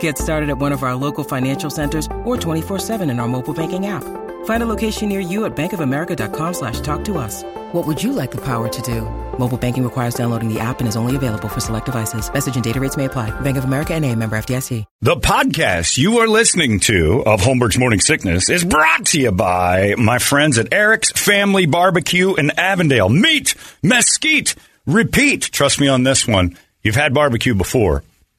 Get started at one of our local financial centers or 24-7 in our mobile banking app. Find a location near you at bankofamerica.com slash talk to us. What would you like the power to do? Mobile banking requires downloading the app and is only available for select devices. Message and data rates may apply. Bank of America and a member FDIC. The podcast you are listening to of Holmberg's Morning Sickness is brought to you by my friends at Eric's Family Barbecue in Avondale. Meat, mesquite, repeat. Trust me on this one. You've had barbecue before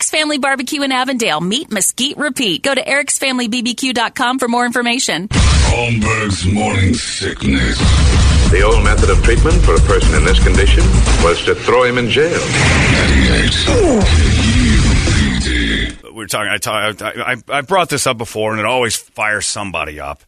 Eric's Family Barbecue in Avondale. Meat Mesquite Repeat. Go to ericsfamilybbq.com for more information. Holmberg's morning sickness. The old method of treatment for a person in this condition was to throw him in jail. We were talking. I, talk, I, I, I brought this up before, and it always fires somebody up.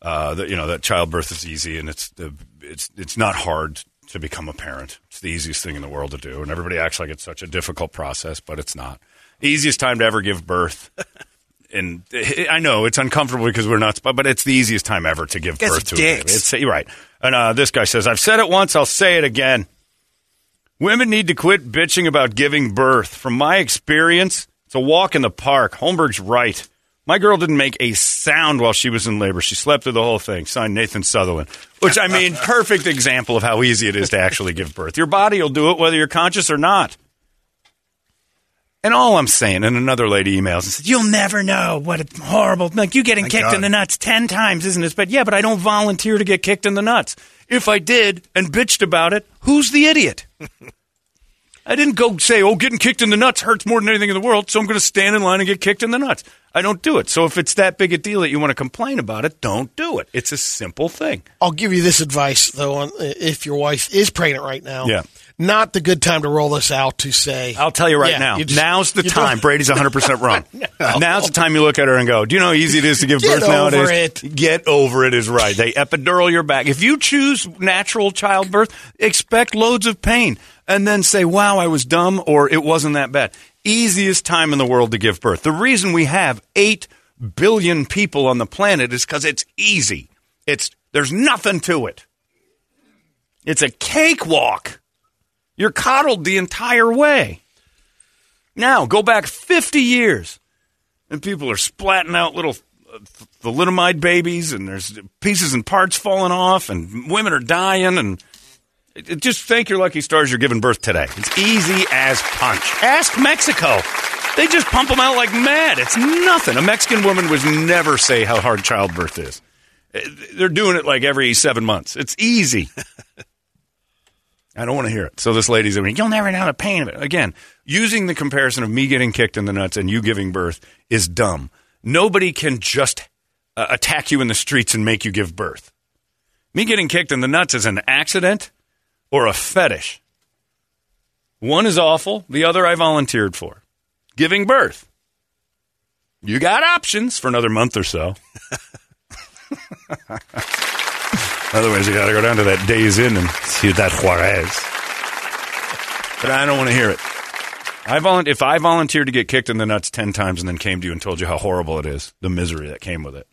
Uh, that you know that childbirth is easy, and it's the it's it's not hard to become a parent. It's the easiest thing in the world to do, and everybody acts like it's such a difficult process, but it's not. Easiest time to ever give birth. and I know it's uncomfortable because we're not, but it's the easiest time ever to give birth to a baby. It's you're right. And uh, this guy says, "I've said it once, I'll say it again. Women need to quit bitching about giving birth. From my experience, it's a walk in the park. Holmberg's right. My girl didn't make a sound while she was in labor. She slept through the whole thing. Signed Nathan Sutherland. Which, I mean, perfect example of how easy it is to actually give birth. Your body will do it whether you're conscious or not. And all I'm saying, and another lady emails and says, You'll never know what a horrible, like you getting Thank kicked God. in the nuts 10 times, isn't it? But yeah, but I don't volunteer to get kicked in the nuts. If I did and bitched about it, who's the idiot? I didn't go say, oh, getting kicked in the nuts hurts more than anything in the world, so I'm going to stand in line and get kicked in the nuts. I don't do it. So if it's that big a deal that you want to complain about it, don't do it. It's a simple thing. I'll give you this advice though, on if your wife is pregnant right now. Yeah. Not the good time to roll this out to say. I'll tell you right Yeah, now. you just- Now's the time. Brady's 100% wrong. Now's the time you look at her and go, Do you know how easy it is to give birth nowadays? over it. Get over it is right. They epidural your back. If you choose natural childbirth, expect loads of pain and then say, Wow, I was dumb or it wasn't that bad. Easiest time in the world to give birth. The reason we have 8 billion people on the planet is because it's easy. It's There's nothing to it. It's a cakewalk. You're coddled the entire way. Now, go back 50 years, and people are splatting out little uh, thalidomide babies, and there's pieces and parts falling off, and women are dying, and just thank your lucky stars you're giving birth today. It's easy as punch. Ask Mexico. They just pump them out like mad. It's nothing. A Mexican woman would never say how hard childbirth is. Uh, They're doing it like every seven months. It's easy. I don't want to hear it. So this lady's like, you'll never know the pain of it. Again, using the comparison of me getting kicked in the nuts and you giving birth is dumb. Nobody can just uh, attack you in the streets and make you give birth. Me getting kicked in the nuts is an accident or a fetish. One is awful, the other I volunteered for. Giving birth. You got options for another month or so. Otherwise, you got to go down to that Days Inn and see that Juarez. But I don't want to hear it. I volun- if I volunteered to get kicked in the nuts 10 times and then came to you and told you how horrible it is, the misery that came with it,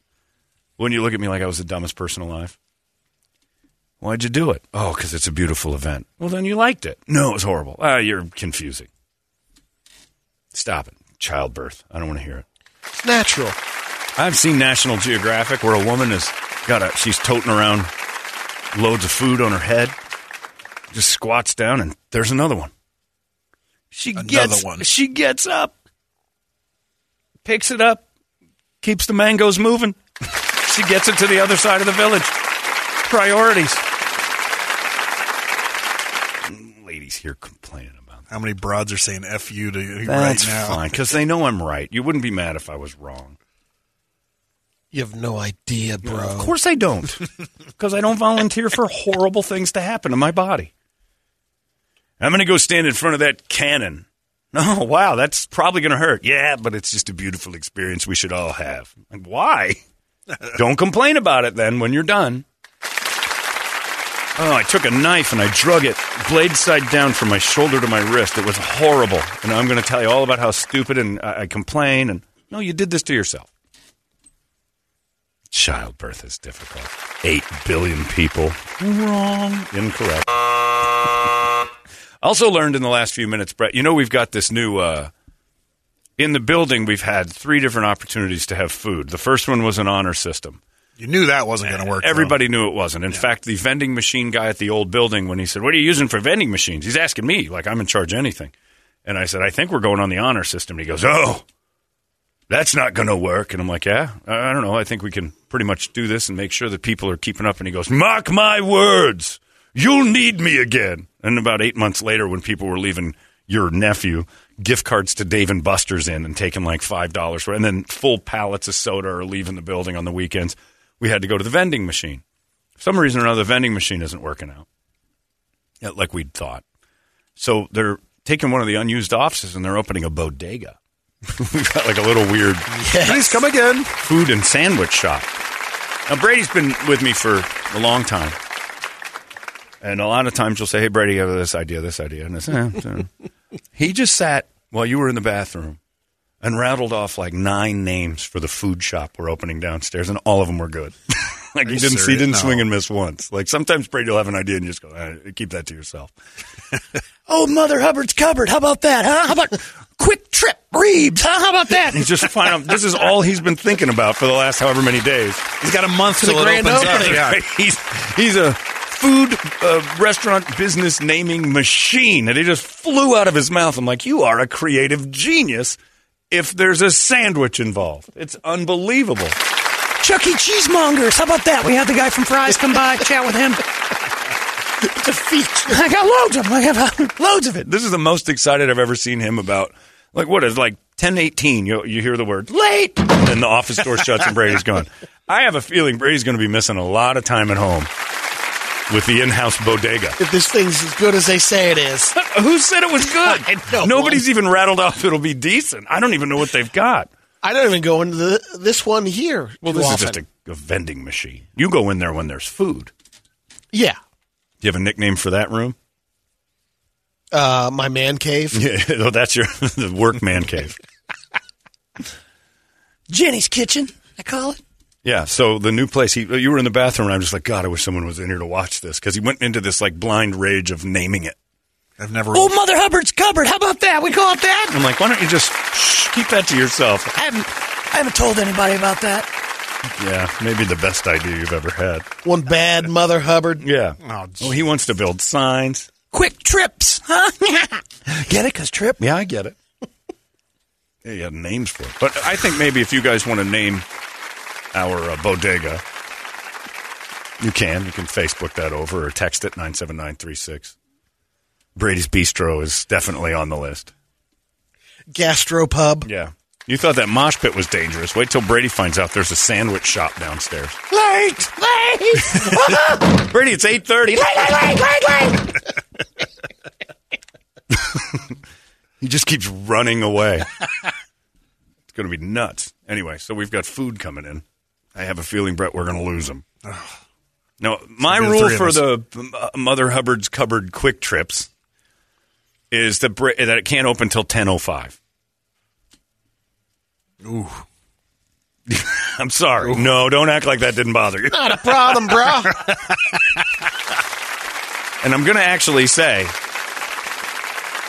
wouldn't you look at me like I was the dumbest person alive? Why'd you do it? Oh, because it's a beautiful event. Well, then you liked it. No, it was horrible. Ah, you're confusing. Stop it. childbirth. I don't want to hear it. It's natural. I've seen National Geographic where a woman has got a she's toting around loads of food on her head, just squats down, and there's another one. She Another gets one. she gets up, picks it up, keeps the mangoes moving. she gets it to the other side of the village. Priorities. Ladies here complaining about that. How many broads are saying "f you" to you That's right now? fine because they know I'm right. You wouldn't be mad if I was wrong. You have no idea, bro. Of course I don't. Because I don't volunteer for horrible things to happen to my body. I'm going to go stand in front of that cannon. Oh, wow, that's probably going to hurt. Yeah, but it's just a beautiful experience we should all have. Like, why? don't complain about it then when you're done. Oh, I took a knife and I drug it blade side down from my shoulder to my wrist. It was horrible. And I'm going to tell you all about how stupid and I, I complain. And no, you did this to yourself. Childbirth is difficult. Eight billion people. Wrong. Incorrect. also learned in the last few minutes, Brett, you know, we've got this new. Uh, in the building, we've had three different opportunities to have food. The first one was an honor system. You knew that wasn't going to work. though. Everybody knew it wasn't. In fact, the vending machine guy at the old building, when he said, What are you using for vending machines? He's asking me, like I'm in charge of anything. And I said, I think we're going on the honor system. And he goes, Oh, that's not going to work. And I'm like, Yeah, I don't know. I think we can pretty much do this and make sure that people are keeping up. And he goes, Mark my words, you'll need me again. And about eight months later, when people were leaving your nephew gift cards to Dave and Buster's in and taking like $5 for and then full pallets of soda are leaving the building on the weekends, we had to go to the vending machine. For some reason or another, the vending machine isn't working out like we'd thought. So they're taking one of the unused offices and they're opening a bodega. We've got like a little weird Please come again. food and sandwich shop. Now Brady's been with me for a long time, and a lot of times you'll say, "Hey Brady, I have this idea, this idea," and "Eh, eh." he just sat while you were in the bathroom and rattled off like nine names for the food shop we're opening downstairs, and all of them were good. like he didn't, he didn't No. swing and miss once. Like sometimes Brady will have an idea and you just go, eh, "Keep that to yourself." oh, Mother Hubbard's cupboard. How about that? Huh? How about Quick Trip Reeves? Huh? How about that? He's just fine. This is all he's been thinking about for the last however many days. He's got a month till it grand opens up. opening. Yeah. he's he's a food uh, restaurant business naming machine, and it just flew out of his mouth. I'm like, you are a creative genius. If there's a sandwich involved, it's unbelievable. Chuck E. Cheesemongers. How about that? We had the guy from Fry's come by, chat with him. It's a feature. I got loads of them. I have loads of it. This is the most excited I've ever seen him about. Like what is like ten eighteen? You you hear the word late, and the office door shuts and Brady's gone. I have a feeling Brady's going to be missing a lot of time at home with the in-house bodega. If this thing's as good as they say it is. Who said it was good? Nobody's even rattled off it'll be decent. I don't even know what they've got. I don't even go into the, this one here. Well, this often. is just a, a vending machine. You go in there when there's food. yeah. Do you have a nickname for that room? Uh, my man cave. Yeah, oh, that's your the work man cave. Jenny's Kitchen, I call it. Yeah, so the new place, he, you were in the bathroom, and I'm just like, God, I wish someone was in here to watch this because he went into this like blind rage of naming it. I've never. Oh, Mother Hubbard's cupboard. How about that? We call it that. I'm like, why don't you just shh, keep that to yourself? I haven't, I haven't told anybody about that. Yeah, maybe the best idea you've ever had. One bad Mother Hubbard. Yeah. Oh, Oh, he wants to build signs. Quick trips, huh? Get it? Cause trip. Yeah, I get it. yeah, you have names for it. But I think maybe if you guys want to name our uh, bodega, you can. You can Facebook that over or text it 97936. Brady's Bistro is definitely on the list. Gastropub. Yeah. You thought that mosh pit was dangerous. Wait till Brady finds out there's a sandwich shop downstairs. Late, late. Brady, it's 8.30. late, late, late, late. He just keeps running away. it's going to be nuts. Anyway, so we've got food coming in. I have a feeling, Brett, we're going to lose them. No, my rule for the Mother Hubbard's cupboard quick trips is that that it can't open until ten oh five. Ooh. I'm sorry. No, don't act like that didn't bother you. Not a problem, bro. And I'm going to actually say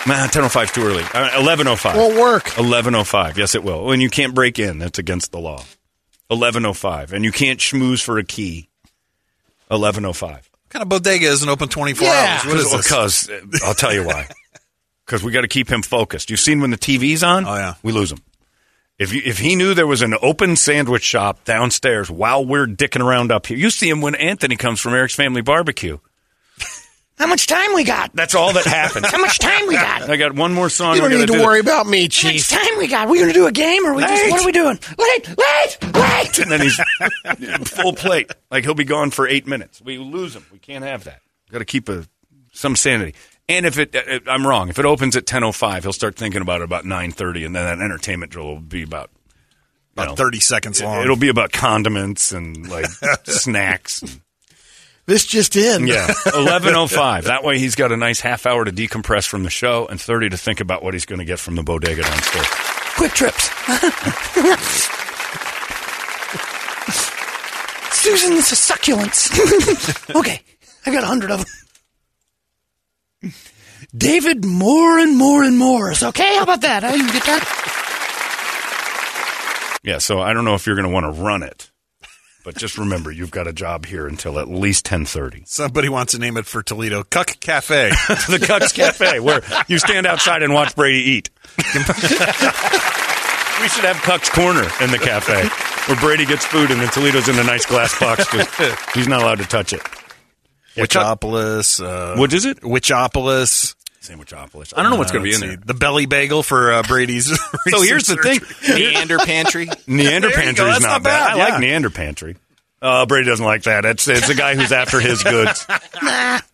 Nah, 10.05 is too early. Uh, 11.05. Won't work. 11.05. Yes, it will. And you can't break in. That's against the law. 11.05. And you can't schmooze for a key. 11.05. What kind of bodega isn't open 24 Yeah. hours? What is this? Because uh, I'll tell you why. Because we got to keep him focused. You've seen when the TV's on? Oh, yeah. We lose him. If you, if he knew there was an open sandwich shop downstairs while we're dicking around up here, you see him when Anthony comes from Eric's Family Barbecue. How much time we got? That's all that happens. How much time we got? I got one more song. You don't need gotta do. worry about me, Chief. How much time we got? We gonna do a game or we just what are we doing? Wait, wait, wait. And then he's full plate. Like he'll be gone for eight minutes. We lose him. We can't have that. Got to keep a some sanity. And if it, uh, I'm wrong, if it opens at 10:05, he'll start thinking about it about 9:30, and then that entertainment drill will be about About know, 30 seconds long. It'll be about condiments and like snacks. And, This just in. yeah, 11:05. That way he's got a nice half hour to decompress from the show and 30 to think about what he's going to get from the bodega downstairs. Quick trips. Susan, this is succulents. okay, I've got a hundred of them. David, more and more and more. Okay, how about that? Huh? You get that? Yeah, so I don't know if you're going to want to run it, but just remember you've got a job here until at least 10:30. Somebody wants to name it for Toledo. Cuck Cafe. the Cucks Cafe, where you stand outside and watch Brady eat. we should have Cucks Corner in the cafe, where Brady gets food and then Toledo's in a nice glass box. 'cause He's not allowed to touch it. Yeah, Cuck- Witchopolis. Uh, What is it? Witchopolis. Sandwichopolis. I don't know what's going to be in let's there. The belly bagel for uh, Brady's. So here's the thing: Neander Pantry. Neander There you go. Pantry's That's not, not bad. bad, I yeah. like Neander Pantry. Uh, Brady doesn't like that. It's it's a guy who's after his goods. Nah,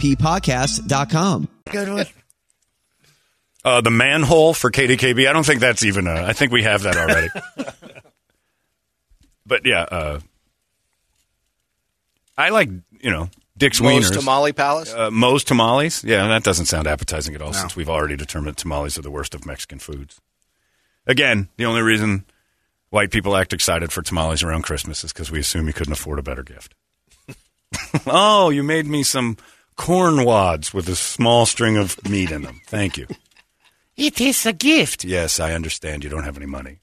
UAPpodcast.com. good one. Uh, the manhole for KDKB. I don't think that's even. A, I think we have that already. but yeah, uh, I like you know Dick's Moe's Wieners. Tamale Palace. Uh, Moe's tamales. Yeah, that doesn't sound appetizing at all. Since we've already determined tamales are the worst of Mexican foods. Again, the only reason white people act excited for tamales around Christmas is because we assume you couldn't afford a better gift. oh, you made me some corn wads with a small string of meat in them. Thank you. It is a gift. Yes, I understand you don't have any money.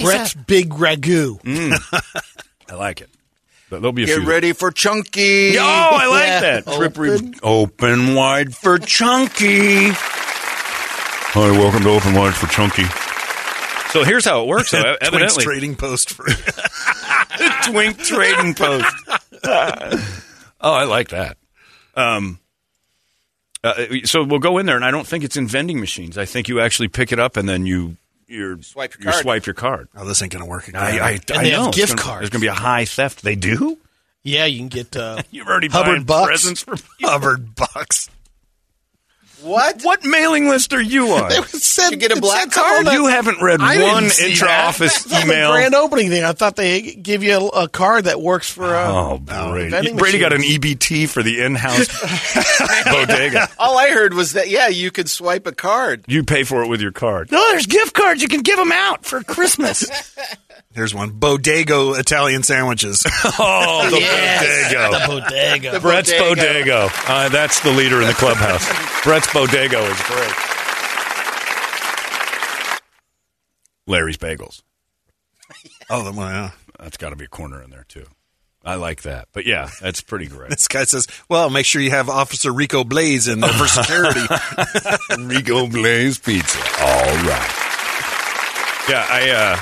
Brett's big ragu. Mm. I like it. But there'll be a Get few. ready for Chunky. Oh, I like Yeah. that. Trip re- Open. open wide for Chunky. Hi, welcome to Open Wide for Chunky. So here's how it works. So Twink's evidently, trading post for Twink Trading Post. oh, I like that. Um, uh, so we'll go in there, and I don't think it's in vending machines. I think you actually pick it up, and then you you Swipe your you card. swipe your card. Oh, this ain't gonna work again. I, I, And I they know have It's gift gonna- cards. There's going to be a high theft. They do. Yeah, you can get uh, You've already Hubbard buying bucks. presents for Hubbard box. What? What mailing list are you on? It said, you get a black card? you haven't read I one see intra-office that. Email. Grand opening thing. I thought they give you a, a card that works for. Uh, Oh, Brady. vending Brady got an. EBT for the in-house bodega. All I heard was that yeah, you could swipe a card. You pay for it with your card. No, there's gift cards. You can give them out for Christmas. Here's one. Bodego Italian sandwiches. Oh, the Yes, bodega. the bodega. Brett's Bodega. Bodego. Uh, that's the leader in the clubhouse. Brett's Bodego is great. Larry's Bagels. oh, the one. Yeah. That's got to be a corner in there, too. I like that. But yeah, that's pretty great. This guy says, "Well, make sure you have Officer Rico Blaze in there for security." Rico Blaze Pizza. All right. Yeah, I uh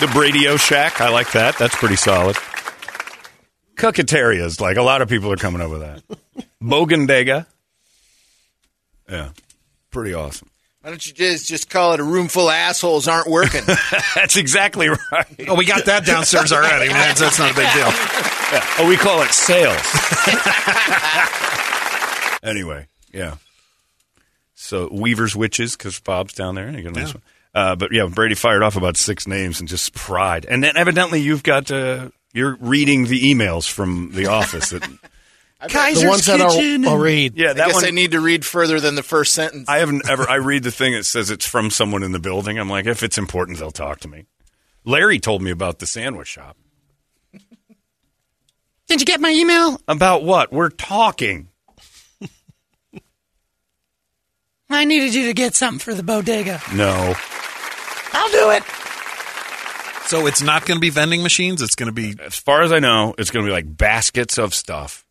the Bradio Shack, I like that. That's pretty solid. Cucatarias, like a lot of people are coming up with that. Bogandega. Yeah. Pretty awesome. Why don't you just just call it a room full of assholes aren't working? That's exactly right. oh, we got that downstairs already. Man, that's, that's not a big deal. Yeah. Oh, we call it sales. anyway, yeah. So Weaver's Witches, because Bob's down there. And you got a nice one. Uh, but yeah, Brady fired off about six names and just pride. And then evidently you've got uh, you're reading the emails from the office. That, the ones that I'll, I'll read. yeah, I that guess one. I need to read further than the first sentence. I haven't ever. I read the thing that says it's from someone in the building. I'm like, if it's important, they'll talk to me. Larry told me about the sandwich shop. Did you get my email? About what? We're talking. I needed you to get something for the bodega. No. I'll do it. So it's not going to be vending machines. It's going to be As far as I know, it's going to be like baskets of stuff.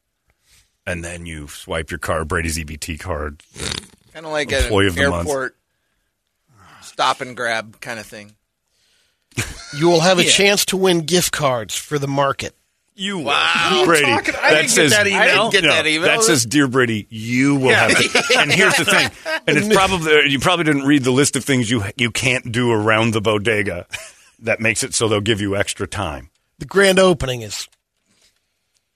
And then you swipe your card, Brady's EBT card. kind of like Employee an of the month. airport stop and grab kind of thing. You will have a Yeah. chance to win gift cards for the market. You Wow. Brady. Talking- I didn't get that email. I didn't get no, that email. That says, "Dear Brady, you will have." To, and here's the thing, and it's probably you probably didn't read the list of things you you can't do around the bodega. That makes it so they'll give you extra time. The grand opening is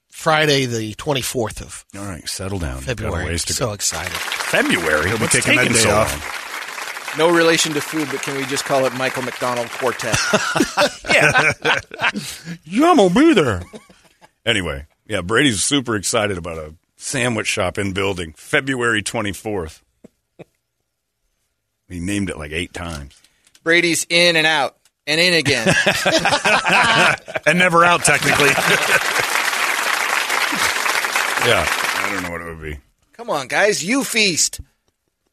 Friday, the 24th of All right, settle down. You've got a February. ways to so excited. February. He'll be What's taking that day so off. long? No relation to food, but can we just call it Michael McDonald Quartet? Yeah, I'm gonna be there. Anyway, yeah, Brady's super excited about a sandwich shop in building February 24th. He named it like eight times. Brady's in and out and in again. and never out technically. Yeah, I don't know what it would be. Come on, guys, you feast.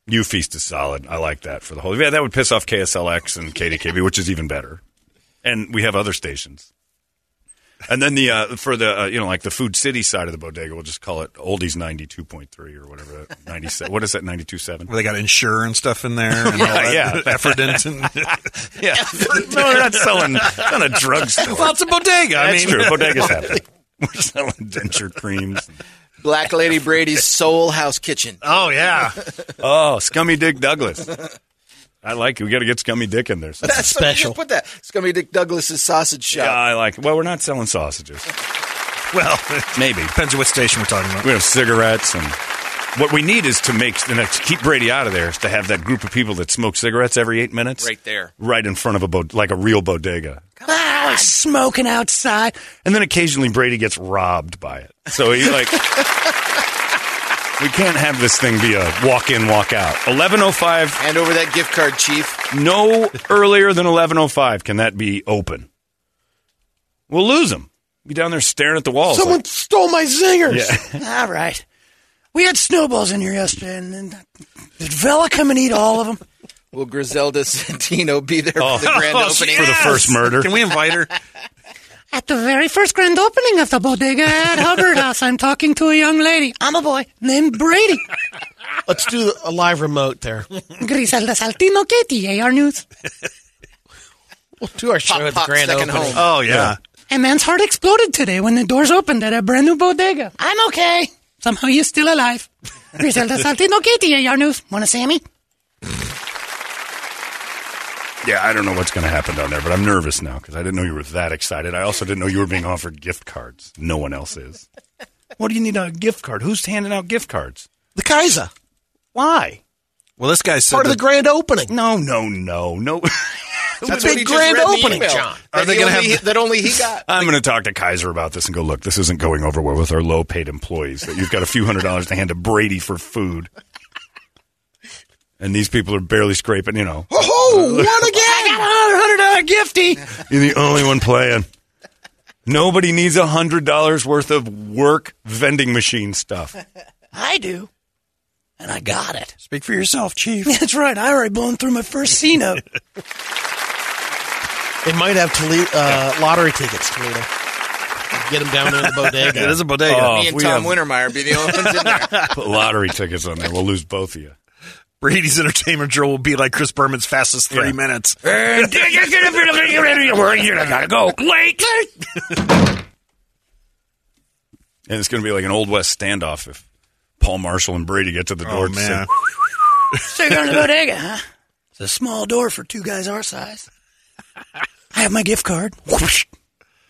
You feast is solid. I like that for the whole. Yeah, that would piss off KSLX and KDKB, which is even better. And we have other stations. And then the uh, for the uh, you know like the Food City side of the bodega, we'll just call it Oldies ninety two point three or whatever ninety seven. What is that ninety two seven? Where they got insure and stuff in there. And all that yeah. And Yeah, no, we're not selling not a drugstore. well, it's a bodega. I That's mean, true. Bodegas happen. We're selling denture creams. Black Lady Brady's Soul House Kitchen. Oh yeah. Oh, Scummy Dick Douglas. I like it. We got to get Scummy Dick in there. So- That's special. just Put that Scummy Dick Douglas's sausage yeah, shop. I like it. Well, we're not selling sausages. Well, Maybe. depends on what station we're talking about. We have cigarettes, and what we need is to make and to keep Brady out of there is to have that group of people that smoke cigarettes every eight minutes, Right there. right in front of a bod- like a real bodega, Smoking outside. and then occasionally Brady gets robbed by it. So he like. We can't have this thing be a walk in, walk out. Eleven oh five. Hand over that gift card, Chief. No earlier than eleven oh five can that be open. We'll lose them. Be down there staring at the walls. Someone like- stole my zingers. yeah. All right. We had snowballs in here yesterday, and then did Vela come and eat all of them? Will Griselda Santino be there Oh. for the oh, grand Oh, opening? For the first murder. Can we invite her? At the very first grand opening of the bodega at Hubbard House, I'm talking to a young lady. I'm a boy named Brady. Let's do a live remote there. Griselda Saltino, KTAR News. We'll do our show Pop, at the pop, grand opening. home. Oh yeah. A man's heart exploded today when the doors opened at a brand new bodega. I'm okay. Somehow you're still alive. Griselda Saltino, KTAR News. Want to see me? Yeah, I don't know what's going to happen down there, but I'm nervous now because I didn't know you were that excited. I also didn't know you were being offered gift cards. No one else is. What do you need a gift card? Who's handing out gift cards? The Kaiser. Why? Well, this guy said Part of the that- grand opening. No, no, no, no. That's a big grand read in the opening, email. John. Are That they gonna have the- that only he got? I'm going to talk to Kaiser about this and go, look, this isn't going over well with our low paid employees. That you've got a few hundred dollars to hand to Brady for food. And these people are barely scraping, you know. Oh, one again. I got a $100 gifty. You're the only one playing. Nobody needs a hundred dollars worth of work vending machine stuff. I do. And I got it. Speak for yourself, Chief. That's right. I already blown through my first C note. They might have Toledo, uh, lottery tickets, Toledo. Get them down there in the bodega. It is a bodega. Oh, Me and we Tom have- Wintermeyer be the only ones in there. Put lottery tickets on there. We'll lose both of you. Brady's entertainment drill will be like Chris Berman's fastest three Yeah. minutes. And gotta go late. and it's going to be like an old west standoff if Paul Marshall and Brady get to the door. Oh to man. say, So you're going to the bodega, huh? It's a small door for two guys our size. I have my gift card.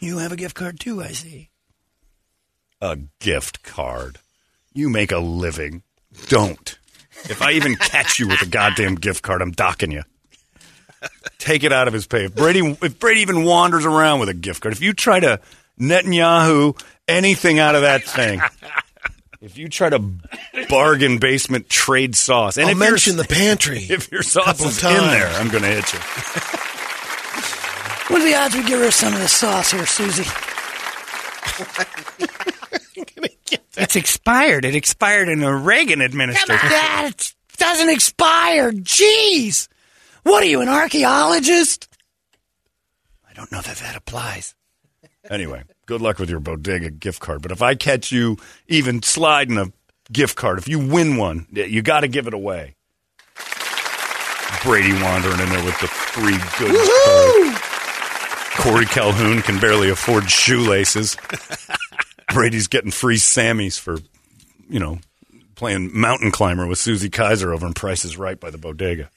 You have a gift card too, I see. a gift card. You make a living. Don't. If I even catch you with a goddamn gift card, I'm docking you. Take it out of his pay. If Brady, if Brady even wanders around with a gift card, if you try to Netanyahu anything out of that thing, if you try to bargain basement trade sauce, and I'll if mention the pantry. if your sauce couple is of in times. there, I'm going to hit you. What are the odds we give her some of this sauce here, Susie? It's expired. It expired in the Reagan administration. That it doesn't expire. Jeez. What are you, an archaeologist? I don't know that that applies. Anyway, good luck with your bodega gift card. But if I catch you even sliding a gift card, if you win one, you got to give it away. Brady wandering in there with the free goods card. Corey Calhoun can barely afford shoelaces. Brady's getting free Sammys for, you know, playing mountain climber with Susie Kaiser over in Price is Right by the bodega.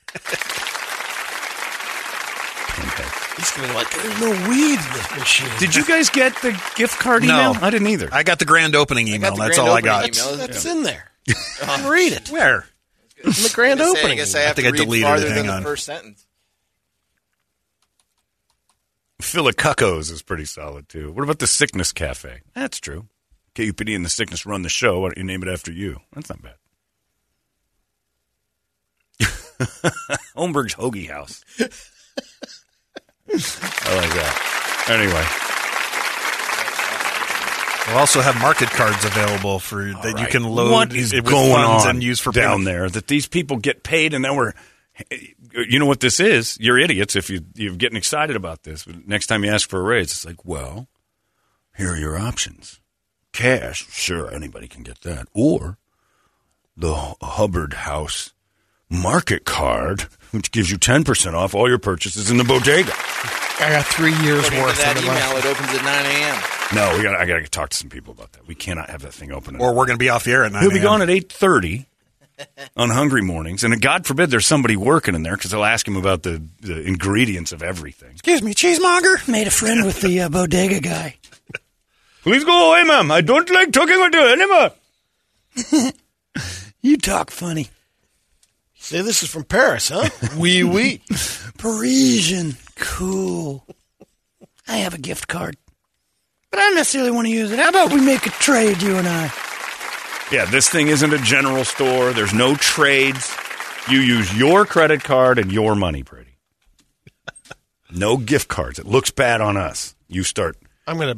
He's gonna be like, there's no weed in this machine. Did you guys get the gift card email? No. email? I didn't either. I got the grand opening email. That's all I got. email. That's in there. Read it. Where? In the grand I opening. I guess I I have think to I read deleted farther it. than Hang the on. first sentence. Philicuckos is pretty solid too. What about the Sickness Cafe? That's true. KUPD and the Sickness run the show. Why don't you name it after you? That's not bad. Holmberg's Hoagie House. I like that. Anyway, We'll also have market cards available for that you can load What is going on and use for down payment. there that these people get paid and then we're. You know what this is? You're idiots if you you're getting excited about this. But next time you ask for a raise, it's like, well, here are your options: cash, sure, anybody can get that, or the Hubbard House Market Card, which gives you ten percent off all your purchases in the bodega. I got three years According to worth that email, it. it opens at 9 a.m. No, we got. I got to talk to some people about that. We cannot have that thing open. Or we're going to be off the air at 9 He'll be gone at eight thirty on hungry mornings, and God forbid there's somebody working in there because they'll ask him about the, the ingredients of everything. Excuse me, cheesemonger? Made a friend with the uh, bodega guy. Please go away, ma'am. I don't like talking with you anymore. You talk funny. Say this is from Paris, huh? Wee wee. Parisian. Cool. I have a gift card. But I don't necessarily want to use it. How about we make a trade, you and I? Yeah, this thing isn't a general store. There's no trades. You use your credit card and your money, Brady. No gift cards. It looks bad on us. You start I'm gonna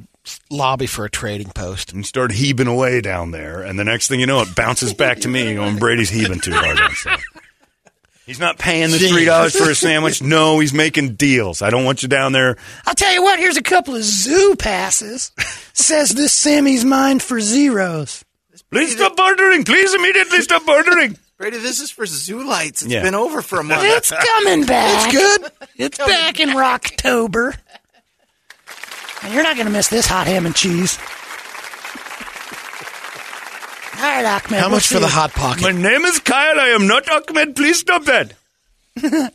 lobby for a trading post. and start heaving away down there, and the next thing you know, it bounces back to me going, Brady's heaving too hard on stuff. He's not paying the three dollars for a sandwich. No, he's making deals. I don't want you down there. I'll tell you what, here's a couple of zoo passes. Says this Sammy's mine for zeros. Please stop bartering. Please immediately stop bartering. Brady, this is for zoo lights. It's Yeah. been over for a month. It's coming back. It's good. It's back in Rocktober. And you're not going to miss this hot ham and cheese. All right, Ahmed. How we'll much see for the you. hot pocket? My name is Kyle. I am not Ahmed. Please stop that.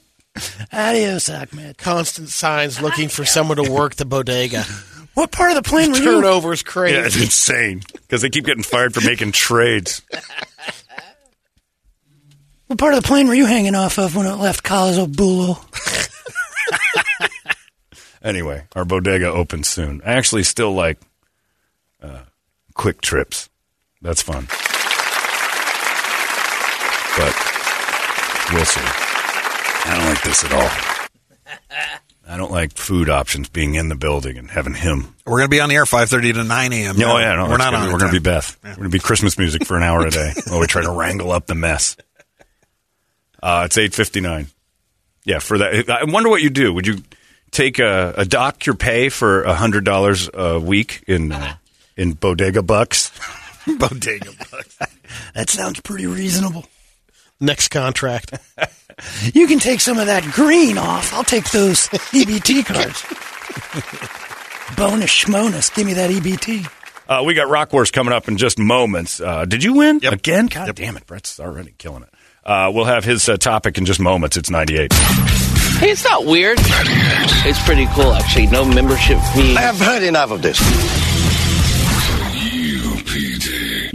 Adios, Ahmed. Constant signs looking for someone to work the bodega. What part of the plane were you? Turnover is crazy. Yeah, it's insane because they keep getting fired for making trades. What part of the plane were you hanging off of when it left Bulo? Anyway, our bodega opens soon. I actually still like uh, quick trips. That's fun. But we'll see. I don't like this at all. I don't like food options being in the building and having him. We're going to be on the air 5.30 to 9 a.m. No, yeah, no, we're not gonna on. be- at We're going to be time. Beth. We're going to be Christmas music for an hour a day while we try to wrangle up the mess. Uh, it's eight fifty nine. Yeah, for that. I wonder what you do. Would you take a, a dock your pay for a hundred dollars a week in uh, in bodega bucks? Bodega bucks. That sounds pretty reasonable. Next contract. You can take some of that green off. I'll take those EBT cards. Bonus schmonus. Give me that EBT. Uh, we got Rock Wars coming up in just moments. Uh, did you win again? God damn it, Brett's already killing it. Uh, we'll have his uh, topic in just moments. It's ninety eight. Hey, it's not weird. It's pretty cool, actually. No membership fee. I have heard enough of this.